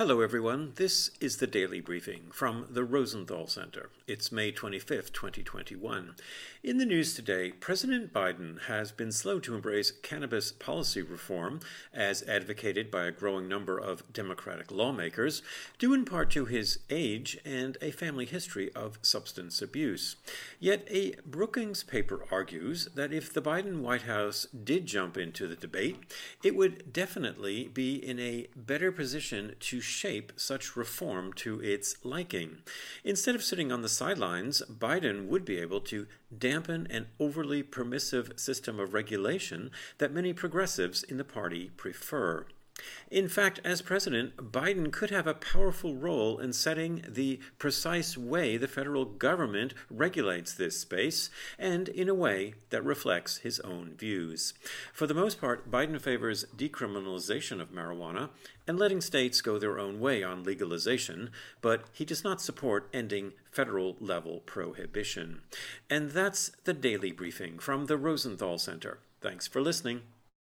Hello, everyone. This is the daily briefing from the Rosenthal Center. It's May 25th, 2021. In the news today, President Biden has been slow to embrace cannabis policy reform, as advocated by a growing number of Democratic lawmakers, due in part to his age and a family history of substance abuse. Yet, a Brookings paper argues that if the Biden White House did jump into the debate, it would definitely be in a better position to shape such reform to its liking. Instead of sitting on the sidelines, Biden would be able to dampen an overly permissive system of regulation that many progressives in the party prefer. In fact, as president, Biden could have a powerful role in setting the precise way the federal government regulates this space, and in a way that reflects his own views. For the most part, Biden favors decriminalization of marijuana and letting states go their own way on legalization, but he does not support ending federal level prohibition. And that's the daily briefing from the Rosenthal Center. Thanks for listening.